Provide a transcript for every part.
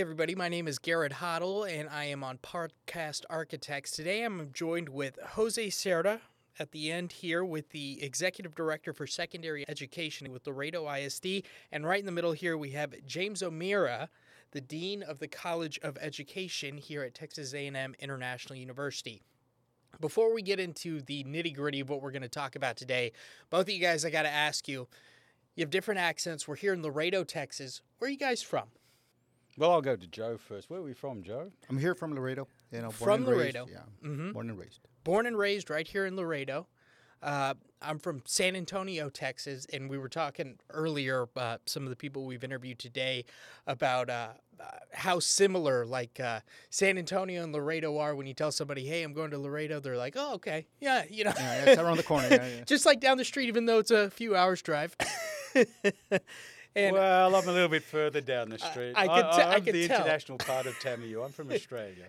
everybody. My name is Garrett Hottle, and I am on Podcast Architects. Today I'm joined with Jose Cerda at the end here with the Executive Director for Secondary Education with Laredo ISD. And right in the middle here, we have James O'Meara, the Dean of the College of Education here at Texas A&M International University. Before we get into the nitty gritty of what we're going to talk about today, both of you guys, I got to ask you, you have different accents. We're here in Laredo, Texas. Where are you guys from? Well, I'll go to Joe first. Where are we from, Joe? I'm here from Laredo. You know, born From and raised, Laredo. yeah, Mhm. born and raised. born and raised right here in Laredo. Uh, I'm from San Antonio, Texas, and we were talking earlier, uh, some of the people we've interviewed today, about uh, uh, how similar like uh, San Antonio and Laredo are. When you tell somebody, "Hey, I'm going to Laredo," they're like, "Oh, okay, yeah, you know." Yeah, it's around the corner. Yeah, yeah. Just like down the street, even though it's a few hours drive. and well, I'm a little bit further down the street. I could te- I I'm could the tell. international part of TAMIU. I'm from Australia.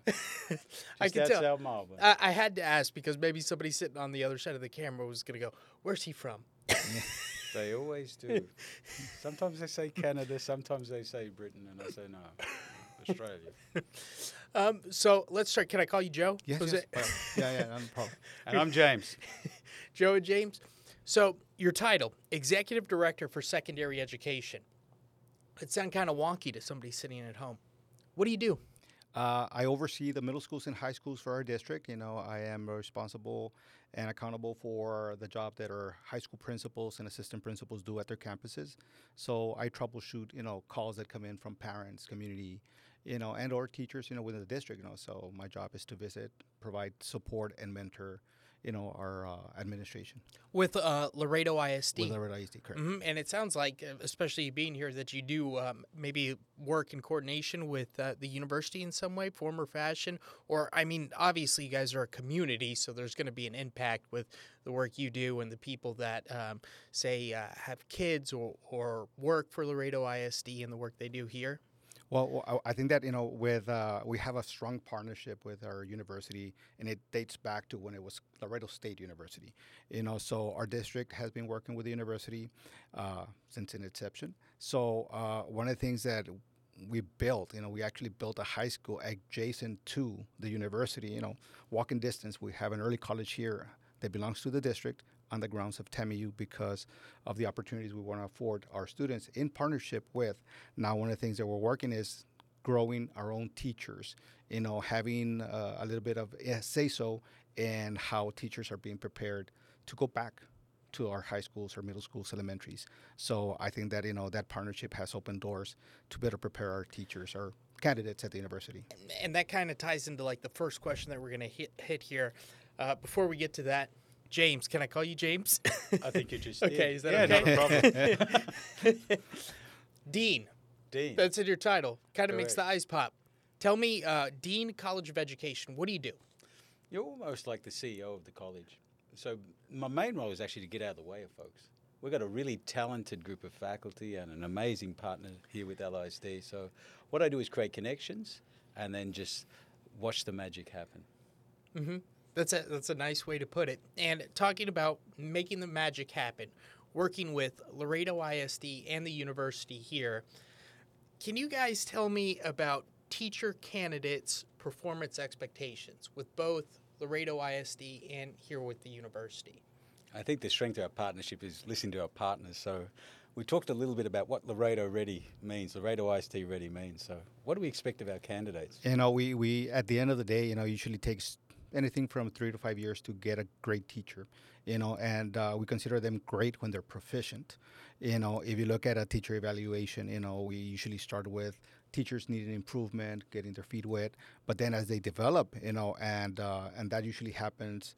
I could tell. outside Melbourne. I, I had to ask because maybe somebody sitting on the other side of the camera was going to go, "Where's he from?" they always do. sometimes they say Canada, sometimes they say Britain, and I say no, Australia. Um, so let's start. Can I call you Joe? Yes, yes. it- yeah, yeah, no problem. And I'm James. Joe and James. So your title, Executive Director for Secondary Education. It sounds kind of wonky to somebody sitting at home. What do you do? Uh, I oversee the middle schools and high schools for our district. You know, I am responsible and accountable for the job that our high school principals and assistant principals do at their campuses. So I troubleshoot, you know, calls that come in from parents, community, you know, and or teachers, you know, within the district. You know, so my job is to visit, provide support, and mentor, you know, our uh, administration With uh, Laredo ISD. with our ISD. Correct. Mhm, And it sounds like, uh, especially being here, that you do um, maybe work in coordination with uh, the university in some way, form or fashion. Or, I mean, obviously, you guys are a community, so there's going to be an impact with the work you do and the people that, um, say, uh, have kids or, or work for Laredo ISD and the work they do here. Well, I think that you know, with uh, we have a strong partnership with our university, and it dates back to when it was Laredo State University. You know, so our district has been working with the university uh, since its inception. So uh, one of the things that we built, you know, we actually built a high school adjacent to the university. You know, walking distance. We have an early college here that belongs to the district on the grounds of TAMIU because of the opportunities we want to afford our students in partnership with. Now, one of the things that we're working is growing our own teachers, you know, having uh, a little bit of say so in how teachers are being prepared to go back to our high schools, or middle schools, elementaries. So I think that, you know, that partnership has opened doors to better prepare our teachers, our candidates at the university. And that kind of ties into like the first question that we're going to hit, hit here. Uh, before we get to that, James, can I call you James? I think you just Okay, did. is that yeah, okay? not a problem. Dean. Dean. That's in your title. Kind of makes the eyes pop. Tell me, uh, Dean College of Education, what do you do? You're almost like the CEO of the college. So my main role is actually to get out of the way of folks. We've got a really talented group of faculty and an amazing partner here with LISD. So what I do is create connections and then just watch the magic happen. Mm-hmm. That's a that's a nice way to put it. And talking about making the magic happen, working with Laredo ISD and the university here. Can you guys tell me about teacher candidates' performance expectations with both Laredo ISD and here with the university? I think the strength of our partnership is listening to our partners. So we talked a little bit about what Laredo Ready means, Laredo ISD Ready means. So what do we expect of our candidates? You know, we, we at the end of the day, you know, usually takes anything from three to five years to get a great teacher. You know, and uh, we consider them great when they're proficient. You know, if you look at a teacher evaluation, you know, we usually start with teachers needing improvement, getting their feet wet. But then as they develop, you know, and uh, and that usually happens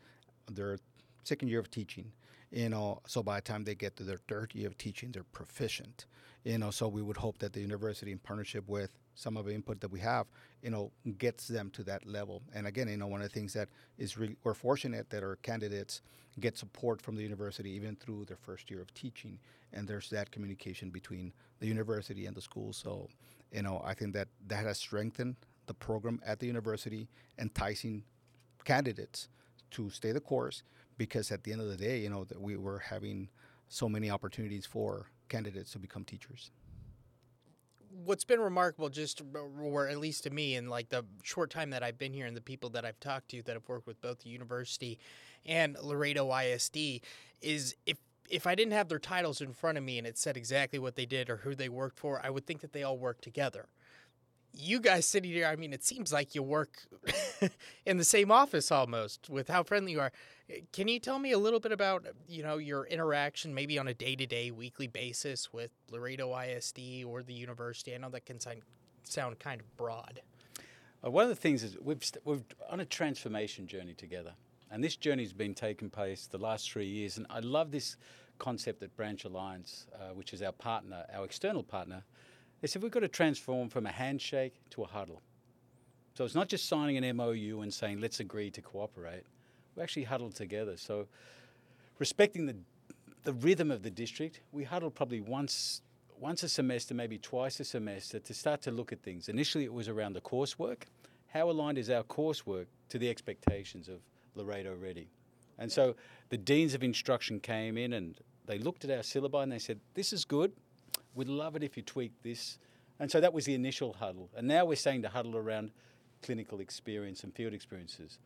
their second year of teaching. You know, so by the time they get to their third year of teaching, they're proficient. You know, so we would hope that the university, in partnership with some of the input that we have, you know, gets them to that level. And again, you know, one of the things that is really we're fortunate that our candidates get support from the university even through their first year of teaching, and there's that communication between the university and the school. So, you know, I think that that has strengthened the program at the university, enticing candidates to stay the course because at the end of the day, you know, that we were having so many opportunities for candidates to become teachers. what's been remarkable, just or at least to me, in like the short time that I've been here, and the people that I've talked to that have worked with both the university and Laredo ISD, is if if I didn't have their titles in front of me and it said exactly what they did or who they worked for, I would think that they all work together. You guys sitting here, I mean, it seems like you work in the same office almost with how friendly you are. Can you tell me a little bit about, you know, your interaction maybe on a day-to-day, weekly basis with Laredo ISD or the university? I know that can sound, kind of broad. Uh, one of the things is we've, st- we're on a transformation journey together. And this journey has been taking place the last three years. And I love this concept that Branch Alliance, uh, which is our partner, our external partner, they said we've got to transform from a handshake to a huddle. So it's not just signing an MOU and saying, let's agree to cooperate. We actually huddled together. So respecting the, the rhythm of the district, we huddled probably once, once a semester, maybe twice a semester to start to look at things. Initially, it was around the coursework. How aligned is our coursework to the expectations of Laredo Ready. And so the deans of instruction came in and they looked at our syllabi and they said, This is good. We'd love it if you tweak this. And so that was the initial huddle. And now we're saying to huddle around clinical experience and field experiences.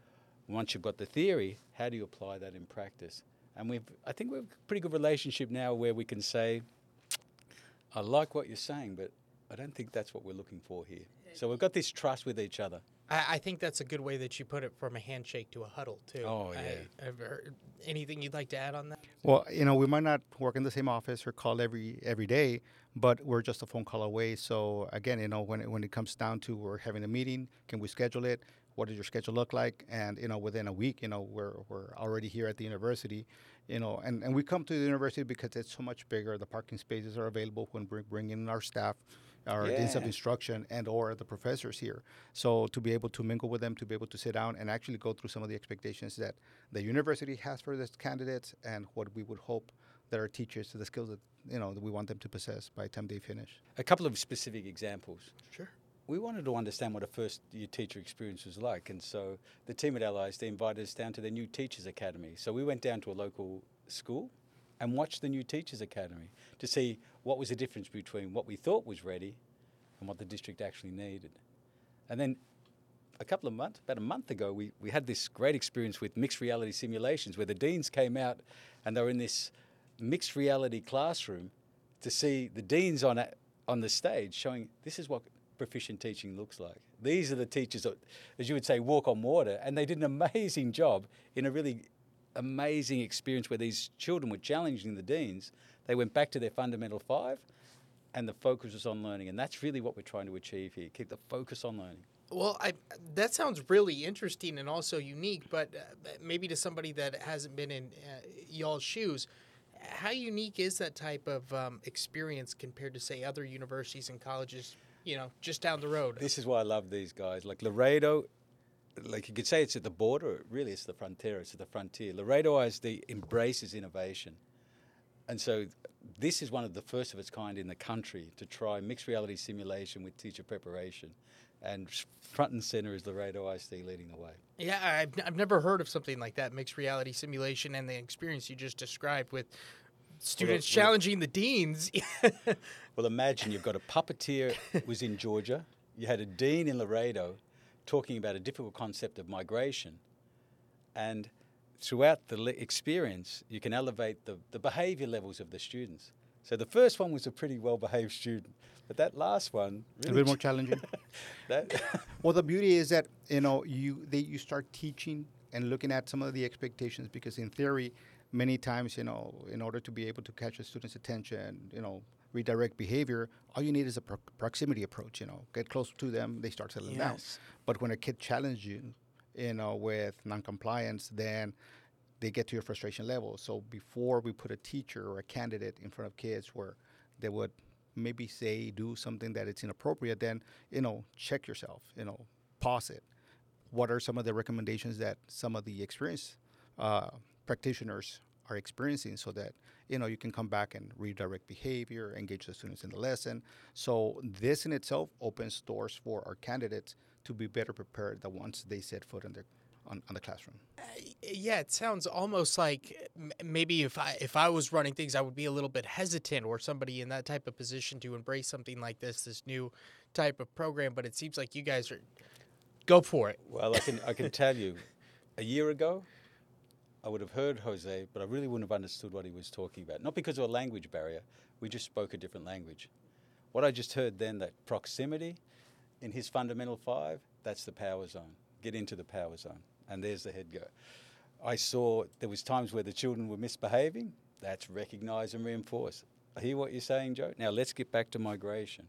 Once you've got the theory, how do you apply that in practice? And we've, I think we have a pretty good relationship now where we can say, I like what you're saying, but I don't think that's what we're looking for here. So we've got this trust with each other. I, I think that's a good way that you put it from a handshake to a huddle too. Oh, yeah. I've heard, anything you'd like to add on that? Well, you know, we might not work in the same office or call every every day, but we're just a phone call away. So again, you know, when it, when it comes down to we're having a meeting, can we schedule it? What does your schedule look like? And you know, within a week, you know, we're we're already here at the university, you know, and, and we come to the university because it's so much bigger. The parking spaces are available when we bring in our staff, our deans of instruction, and or the professors here. So to be able to mingle with them, to be able to sit down and actually go through some of the expectations that the university has for its candidates, and what we would hope that our teachers, the skills that you know that we want them to possess by the time they finish. A couple of specific examples. Sure. We wanted to understand what a first year teacher experience was like. And so the team at Allies, they invited us down to their new Teachers Academy. So we went down to a local school and watched the new Teachers Academy to see what was the difference between what we thought was ready and what the district actually needed. And then a couple of months, about a month ago, we, we had this great experience with mixed reality simulations where the deans came out and they were in this mixed reality classroom to see the deans on, a, on the stage showing this is what proficient teaching looks like. These are the teachers that, as you would say, walk on water. And they did an amazing job in a really amazing experience where these children were challenging the deans. They went back to their fundamental five and the focus was on learning. And that's really what we're trying to achieve here keep the focus on learning. Well, I, that sounds really interesting and also unique, but uh, maybe to somebody that hasn't been in uh, y'all's shoes, how unique is that type of um, experience compared to, say, other universities and colleges, you know, just down the road? This is why I love these guys. Like Laredo, like you could say it's at the border, really it's the frontier, it's at the frontier. Laredo ISD embraces innovation. And so this is one of the first of its kind in the country to try mixed reality simulation with teacher preparation. And front and center is Laredo ISD leading the way. Yeah, I've, I've never heard of something like that mixed reality simulation and the experience you just described with students well- challenging the deans. Well, imagine you've got a puppeteer was in Georgia, you had a dean in Laredo talking about a difficult concept of migration, and throughout the le- experience, you can elevate the, the behavior levels of the students. So the first one was a pretty well behaved student, but that last one, A bit more challenging. Well, the beauty is that you know you they, you start teaching and looking at some of the expectations because in theory, many times you know in order to be able to catch a student's attention, you know redirect behavior, all you need is a pro- proximity approach. You know, get close to them, they start settling down. But when a kid challenges you, you know, with noncompliance, then they get to your frustration level. So before we put a teacher or a candidate in front of kids where they would maybe say do something that it's inappropriate, then you know check yourself. You know, pause it. What are some of the recommendations that some of the experienced uh, practitioners are experiencing, so that you know you can come back and redirect behavior, engage the students in the lesson. So this in itself opens doors for our candidates to be better prepared that once they set foot in their on, on the classroom. Uh, yeah, it sounds almost like m- maybe if I if I was running things, I would be a little bit hesitant, or somebody in that type of position to embrace something like this, this new type of program. But it seems like you guys are go for it. Well, I can I can tell you, a year ago, I would have heard Jose, but I really wouldn't have understood what he was talking about. Not because of a language barrier, we just spoke a different language. What I just heard then, that proximity, in his fundamental five, that's the power zone. Get into the power zone, and there's the head go. I saw there was times where the children were misbehaving. That's recognise and reinforce. I hear what you're saying, Joe. Now let's get back to migration.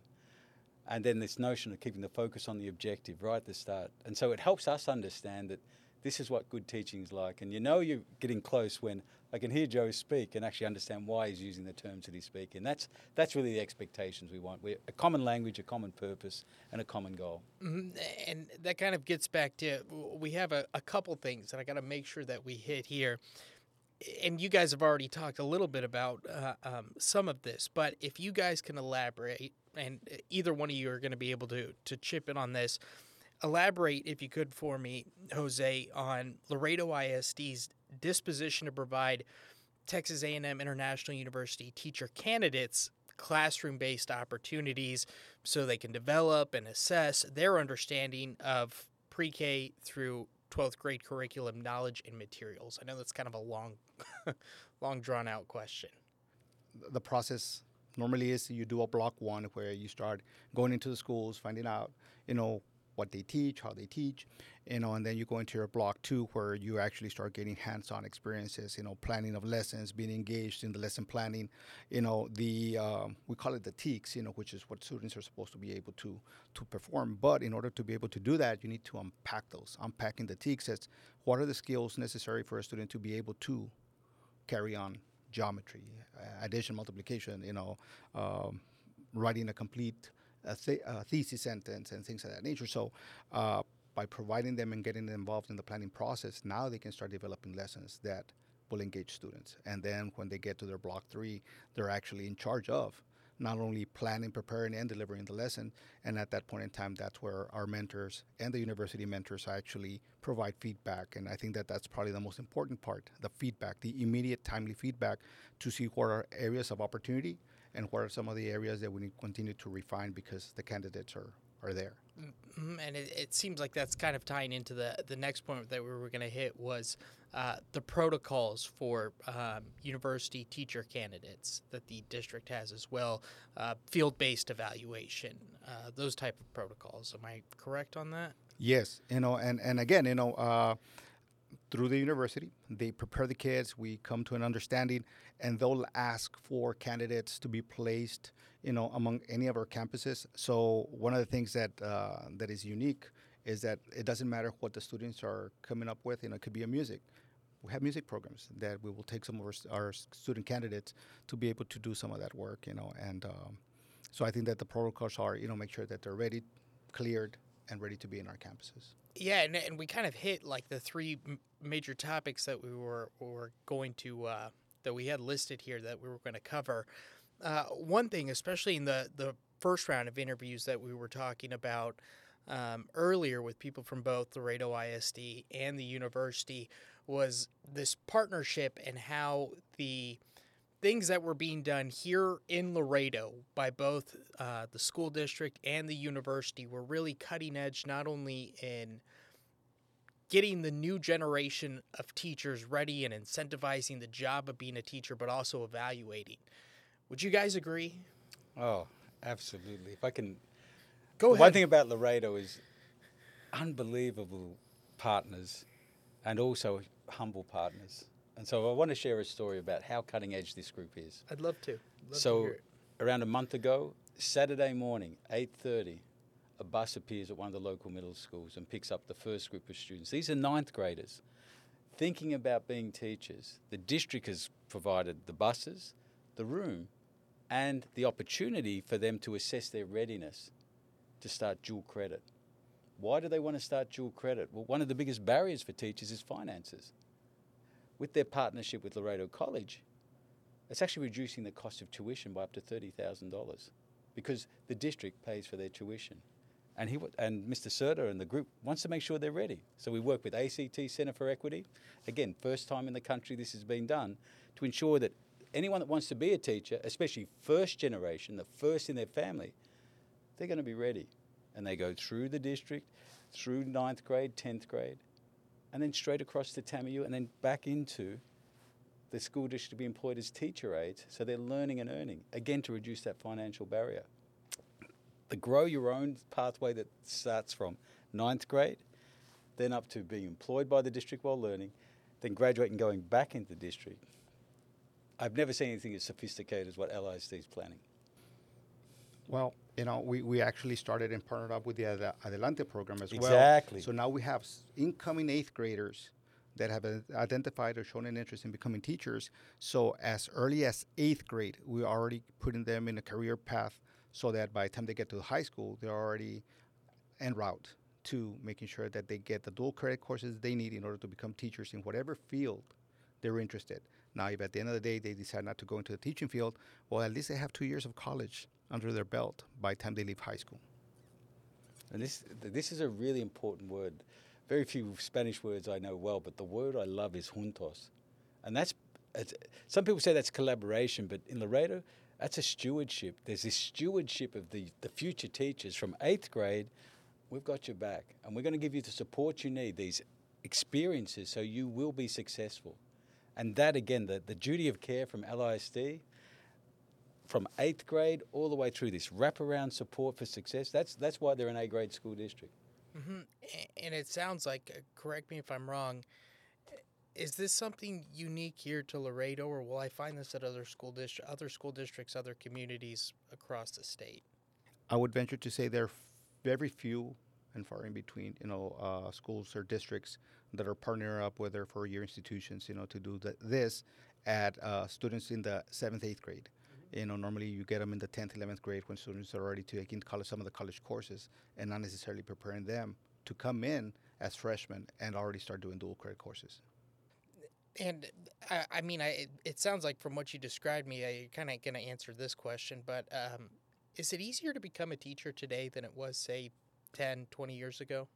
And then this notion of keeping the focus on the objective right at the start. And so it helps us understand that this is what good teaching is like. And you know you're getting close when I can hear Joe speak and actually understand why he's using the terms that he's speaking. That's, that's really the expectations we want. We're a common language, a common purpose, and a common goal. Mhm, And that kind of gets back to we have a, a couple things that I got to make sure that we hit here. And you guys have already talked a little bit about uh, um, some of this, but if you guys can elaborate, and either one of you are going to be able to to chip in on this, elaborate if you could for me, Jose, on Laredo ISD's disposition to provide Texas A&M International University teacher candidates classroom-based opportunities so they can develop and assess their understanding of pre-K through 12th grade curriculum knowledge and materials. I know that's kind of a long long drawn out question. the process normally is you do a block one where you start going into the schools, finding out, you know, what they teach, how they teach, you know, and then you go into your block two where you actually start getting hands-on experiences, you know, planning of lessons, being engaged in the lesson planning, you know, the um, we call it the TEKS, you know, which is what students are supposed to be able to to perform. But in order to be able to do that, you need to unpack those. Unpacking the TEKS is what are the skills necessary for a student to be able to carry on geometry, addition, multiplication, you know, um, writing a complete uh, th- uh, thesis sentence and things of that nature. So, uh, by providing them and getting them involved in the planning process, now they can start developing lessons that will engage students. And then when they get to their block three, they're actually in charge of not only planning, preparing, and delivering the lesson. And at that point in time, that's where our mentors and the university mentors actually provide feedback. And I think that that's probably the most important part the feedback, the immediate, timely feedback to see what are areas of opportunity and what are some of the areas that we need to continue to refine because the candidates are, are there. Mhm, And it, it seems like that's kind of tying into the the next point that we were going to hit was uh, the protocols for um, university teacher candidates that the district has as well, uh, field-based evaluation, uh, those type of protocols. Am I correct on that? Yes, you know, and, and again, you know, uh, through the university, they prepare the kids. We come to an understanding, and they'll ask for candidates to be placed, you know, among any of our campuses. So one of the things that uh, that is unique is that it doesn't matter what the students are coming up with. You know, it could be a music. We have music programs that we will take some of our, our student candidates to be able to do some of that work. You know, and um, so I think that the protocols are, you know, make sure that they're ready, cleared, and ready to be in our campuses. Yeah, and, and we kind of hit like the three m- major topics that we were were going to uh, that we had listed here that we were going to cover. Uh, one thing, especially in the the first round of interviews that we were talking about um, earlier with people from both Laredo ISD and the university, was this partnership and how the things that were being done here in Laredo by both uh, the school district and the university were really cutting edge, not only in getting the new generation of teachers ready and incentivizing the job of being a teacher, but also evaluating. Would you guys agree? Oh, absolutely. If I can Go One thing about Laredo is unbelievable partners and also humble partners. And so I want to share a story about how cutting edge this group is. I'd love to. Love to so it. around a month ago, Saturday morning, 8:30, a bus appears at one of the local middle schools and picks up the first group of students. These are ninth graders thinking about being teachers. The district has provided the buses, the room, and the opportunity for them to assess their readiness to start dual credit. Why do they want to start dual credit? Well, one of the biggest barriers for teachers is finances. With their partnership with Laredo College, it's actually reducing the cost of tuition by up to $30,000 because the district pays for their tuition. And, he, and Mr. Cerda and the group wants to make sure they're ready. So we work with ACT Centre for Equity. Again, first time in the country this has been done to ensure that anyone that wants to be a teacher, especially first generation, the first in their family, they're going to be ready. And they go through the district, through ninth grade, 10th grade, and then straight across to TAMIU and then back into the school district to be employed as teacher aides. So they're learning and earning, again, to reduce that financial barrier. The grow your own pathway that starts from ninth grade, then up to being employed by the district while learning, then graduating and going back into the district. I've never seen anything as sophisticated as what LISD is planning. Well, you know, we, we actually started and partnered up with the Ad- Adelante program as well. Exactly. So now we have incoming eighth graders that have identified or shown an interest in becoming teachers. So as early as eighth grade, we're already putting them in a career path so that by the time they get to high school, they're already en route to making sure that they get the dual credit courses they need in order to become teachers in whatever field they're interested. Now, if at the end of the day they decide not to go into the teaching field, well, at least they have two years of college under their belt by the time they leave high school. And this, this is a really important word. Very few Spanish words I know well, but the word I love is juntos. And that's, some people say that's collaboration, but in Laredo, that's a stewardship. There's this stewardship of the, the future teachers from eighth grade. We've got your back, and we're going to give you the support you need, these experiences, so you will be successful. And that, again, the, the duty of care from LISD, from eighth grade all the way through this wraparound support for success, that's, that's why they're an A grade school district. hmm And it sounds like, uh, correct me if I'm wrong, is this something unique here to Laredo, or will I find this at other school district, other school districts, other communities across the state? I would venture to say there are very few and far in between, you know, uh, schools or districts that are partnering up with their four-year institutions, you know, to do the, this at uh, students in the seventh, eighth grade. You know, normally you get them in the tenth, eleventh grade when students are already taking college, some of the college courses, and not necessarily preparing them to come in as freshmen and already start doing dual credit courses. And I, I mean, I it, sounds like from what you described me, I kind of going to answer this question, but um, is it easier to become a teacher today than it was, say, 10, 20 years ago?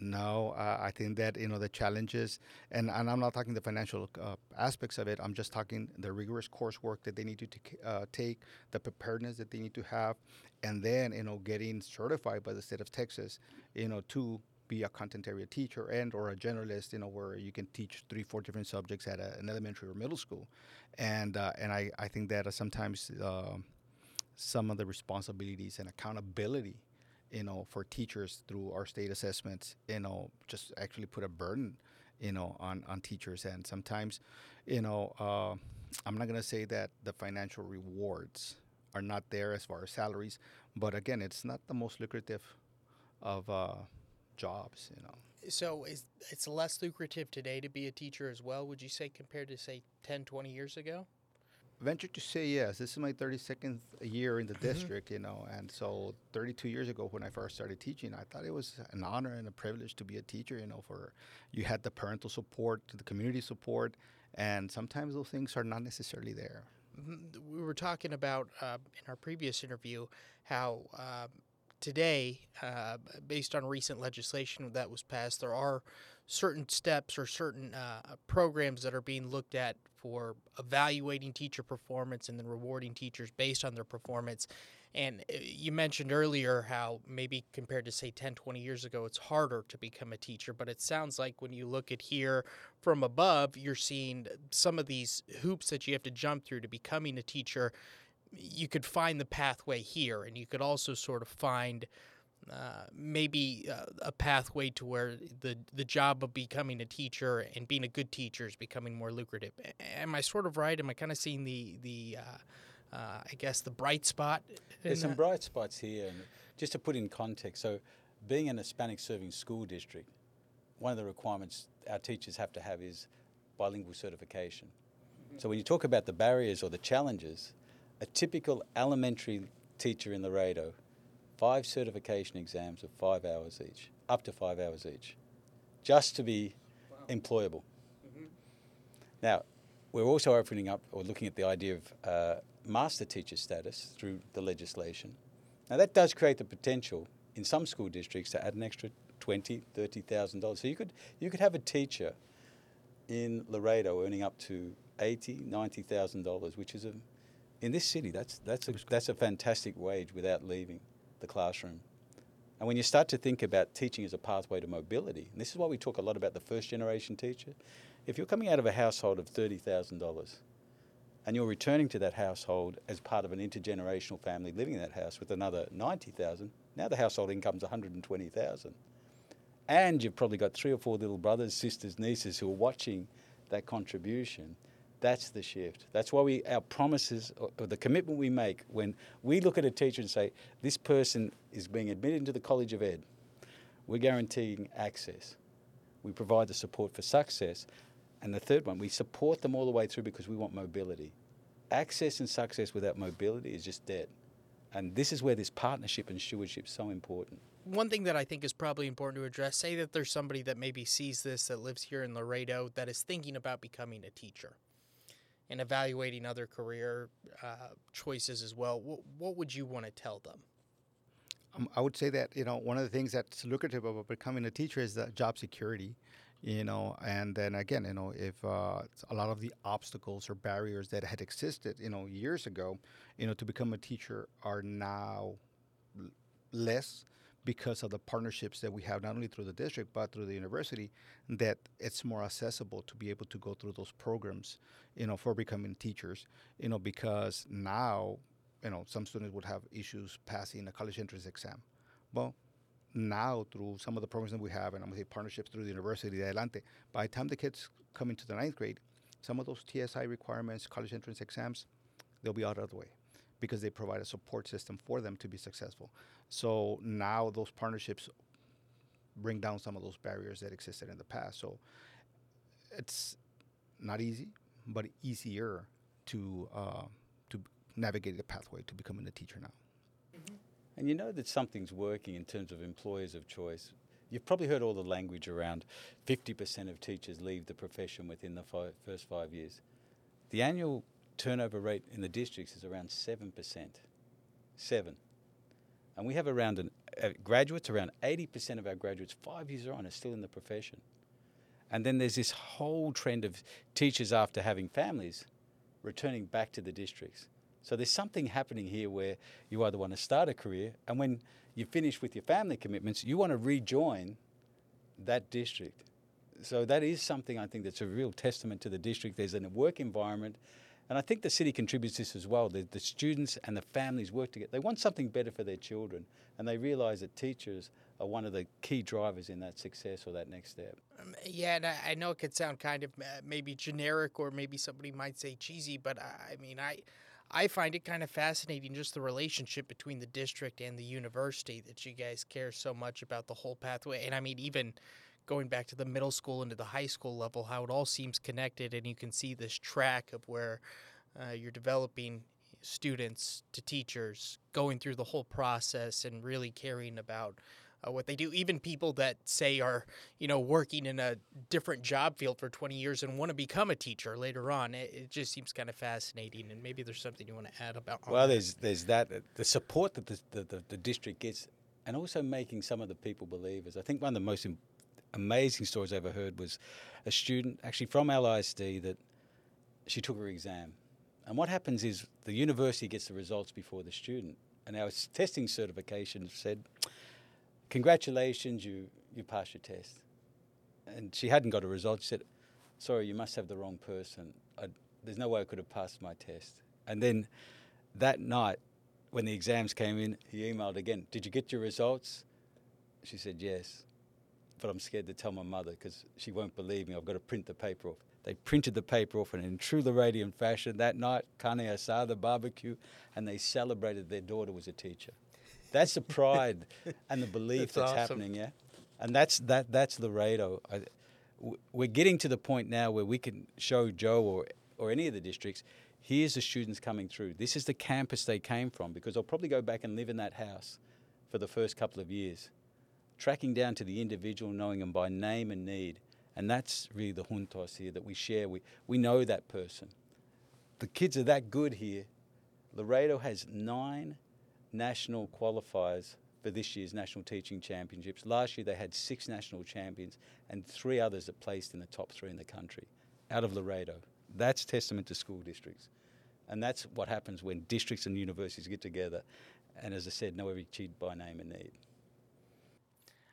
No, uh, I think that you know the challenges, and, and I'm not talking the financial uh, aspects of it. I'm just talking the rigorous coursework that they need to t- uh, take, the preparedness that they need to have, and then you know getting certified by the state of Texas, you know, to be a content area teacher and or a generalist, you know, where you can teach three, four different subjects at a, an elementary or middle school, and uh, and I I think that uh, sometimes um some of the responsibilities and accountability you know, for teachers through our state assessments, you know, just actually put a burden, you know, on, on teachers. And sometimes, you know, uh, I'm not going to say that the financial rewards are not there as far as salaries, but again, it's not the most lucrative of uh, jobs, you know. So is it's less lucrative today to be a teacher as well, would you say, compared to, say, 10, 20 years ago? Venture to say yes. This is my 32nd year in the district, you know, and so 32 years ago when I first started teaching, I thought it was an honor and a privilege to be a teacher. You know, for you had the parental support, the community support, and sometimes those things are not necessarily there. Mhm. We were talking about uh, in our previous interview how uh, today, uh, based on recent legislation that was passed, there are certain steps or certain uh, programs that are being looked at for evaluating teacher performance and then rewarding teachers based on their performance. And uh, you mentioned earlier how maybe compared to say 10, 20 years ago, it's harder to become a teacher. But it sounds like when you look at here from above, you're seeing some of these hoops that you have to jump through to becoming a teacher. You could find the pathway here, and you could also sort of find uh, maybe uh, a pathway to where the the job of becoming a teacher and being a good teacher is becoming more lucrative. Am I sort of right? Am I kind of seeing the the uh, uh, I guess the bright spot? There's some bright spots here. And just to put in context, so being an Hispanic serving school district, one of the requirements our teachers have to have is bilingual certification. So when you talk about the barriers or the challenges, a typical elementary teacher in Laredo, five certification exams of five hours each, up to five hours each, just to be employable. Now, we're also opening up or looking at the idea of uh, master teacher status through the legislation. Now, that does create the potential in some school districts to add an extra twenty, thirty thousand dollars. So you could you could have a teacher in Laredo earning up to eighty, ninety thousand dollars, which is a in this city that's that's a that's a fantastic wage without leaving the classroom. And when you start to think about teaching as a pathway to mobility, and this is why we talk a lot about the first generation teacher, if you're coming out of a household of thirty thousand dollars and you're returning to that household as part of an intergenerational family living in that house with another 90,000, now the household income's 120,000. And you've probably got three or four little brothers, sisters, nieces who are watching that contribution. That's the shift. That's why we our promises or the commitment we make when we look at a teacher and say this person is being admitted into the College of Ed. We're guaranteeing access. We provide the support for success, and the third one, we support them all the way through because we want mobility. Access and success without mobility is just dead. And this is where this partnership and stewardship is so important. One thing that I think is probably important to address say that there's somebody that maybe sees this that lives here in Laredo that is thinking about becoming a teacher and evaluating other career uh, choices as well. What, what would you want to tell them? Um, I would say that you know one of the things that's lucrative about becoming a teacher is the job security you know and then again you know if uh, a lot of the obstacles or barriers that had existed you know years ago you know to become a teacher are now l- less because of the partnerships that we have not only through the district but through the university that it's more accessible to be able to go through those programs you know for becoming teachers you know because now you know some students would have issues passing a college entrance exam. Well now through some of the programs that we have, and I'm going to say partnerships through the University de Adelante, by the time the kids come into the ninth grade, some of those TSI requirements, college entrance exams, they'll be out of the way because they provide a support system for them to be successful. So now those partnerships bring down some of those barriers that existed in the past. So it's not easy, but easier to uh, to navigate the pathway to becoming a teacher now. And you know that something's working in terms of employers of choice. You've probably heard all the language around 50% of teachers leave the profession within the first five years. The annual turnover rate in the districts is around 7%. Seven. And we have around an, uh, graduates, around 80% of our graduates, five years on, are still in the profession. And then there's this whole trend of teachers, after having families, returning back to the districts. So there's something happening here where you either want to start a career, and when you finish with your family commitments, you want to rejoin that district. So that is something I think that's a real testament to the district. There's a work environment, and I think the city contributes this as well. The, the students and the families work together. They want something better for their children, and they realise that teachers are one of the key drivers in that success or that next step. Um, yeah, and I, I, know it could sound kind of uh, maybe generic, or maybe somebody might say cheesy, but I, I mean, I. I find it kind of fascinating just the relationship between the district and the university that you guys care so much about the whole pathway. And I mean, even going back to the middle school into the high school level, how it all seems connected, and you can see this track of where uh, you're developing students to teachers, going through the whole process, and really caring about uh, what they do. Even people that say are, you know, working in a different job field for 20 years and want to become a teacher later on. It, it just seems kind of fascinating. And maybe there's something you want to add about. Well, there's there's that the support that the, the, the, district gets, and also making some of the people believers. I think one of the most amazing stories I ever heard was a student actually from LISD that she took her exam. And what happens is the university gets the results before the student. And our testing certification said, congratulations, you, you passed your test. And she hadn't got a result. She said, sorry, you must have the wrong person. I, there's no way I could have passed my test. And then that night, when the exams came in, he emailed again, did you get your results? She said, yes. But I'm scared to tell my mother because she won't believe me. I've got to print the paper off. They printed the paper off, and in true Laredo fashion, that night, carne asada, the barbecue, and they celebrated their daughter was a teacher. That's the pride and the belief that's, that's awesome. happening, yeah. And that's that. That's Laredo. I, we're getting to the point now where we can show Joe or or any of the districts. Here's the students coming through. This is the campus they came from because they'll probably go back and live in that house for the first couple of years, tracking down to the individual, knowing them by name and need. And that's really the juntos here that we share. We, we know that person. The kids are that good here. Laredo has nine national qualifiers for this year's National Teaching Championships. Last year they had six national champions and three others that placed in the top three in the country out of Laredo. That's testament to school districts. And that's what happens when districts and universities get together and, as I said, know every kid by name and need.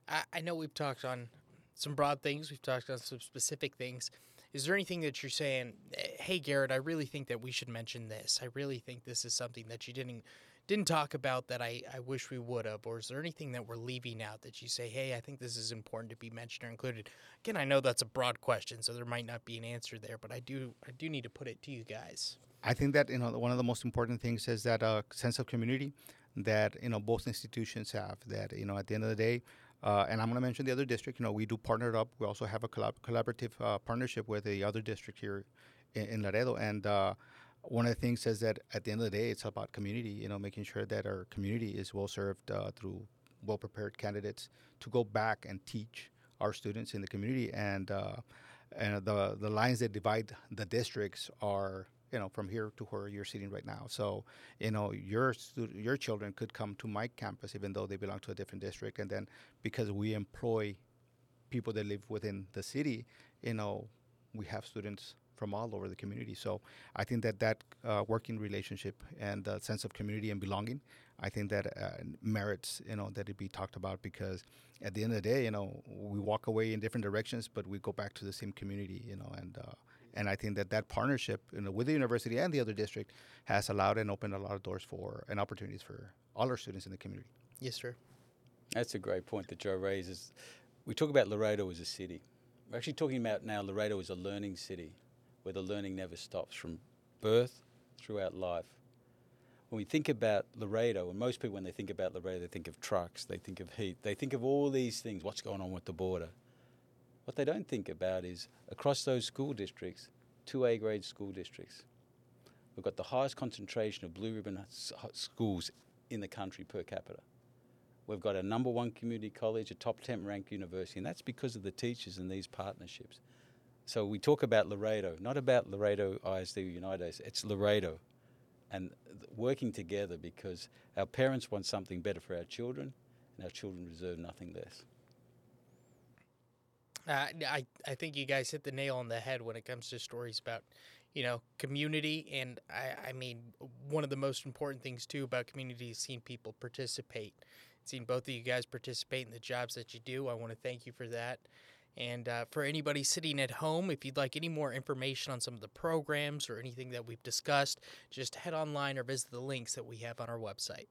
I, I know we've talked on some broad things, we've talked on some specific things. Is there anything that you're saying, "Eh, hey, Garrett, I really think that we should mention this? I really think this is something that you didn't didn't talk about that I, I wish we would have? Or is there anything that we're leaving out that you say, hey, I think this is important to be mentioned or included? Again, I know that's a broad question, so there might not be an answer there, but I do I do need to put it to you guys. I think that you know one of the most important things is that uh, sense of community that you know both institutions have. That you know at the end of the day, uh, and I'm going to mention the other district. You know we do partner up. We also have a collab- collaborative uh, partnership with the other district here in, in Laredo, and uh, one of the things is that at the end of the day, it's about community. You know, making sure that our community is well served uh, through well prepared candidates to go back and teach our students in the community and. Uh, and the the lines that divide the districts are you know from here to where you're sitting right now. So you know your your children could come to my campus even though they belong to a different district. And then because we employ people that live within the city you know we have students from all over the community. So i think that that uh, working relationship and the sense of community and belonging i think that uh, merits you know that it be talked about because at the end of the day you know we walk away in different directions but we go back to the same community you know and uh, and I think that that partnership you know, with the university and the other district has allowed and opened a lot of doors for and opportunities for all our students in the community. Yes, sir. That's a great point that Joe raises. We talk about Laredo as a city. We're actually talking about now Laredo as a learning city where the learning never stops from birth throughout life. When we think about Laredo, and most people, when they think about Laredo, they think of trucks, they think of heat, they think of all these things, what's going on with the border. What they don't think about is across those school districts, two A grade school districts, we've got the highest concentration of blue ribbon schools in the country per capita. We've got a number one community college, a top 10 ranked university, and that's because of the teachers and these partnerships. So we talk about Laredo, not about Laredo ISD United, it's Laredo. And working together because our parents want something better for our children, and our children deserve nothing less. Uh, I I think you guys hit the nail on the head when it comes to stories about, you know, community, and I I mean one of the most important things too about community is seeing people participate. Seeing both of you guys participate in the jobs that you do, I want to thank you for that. And uh, for anybody sitting at home, if you'd like any more information on some of the programs or anything that we've discussed, just head online or visit the links that we have on our website.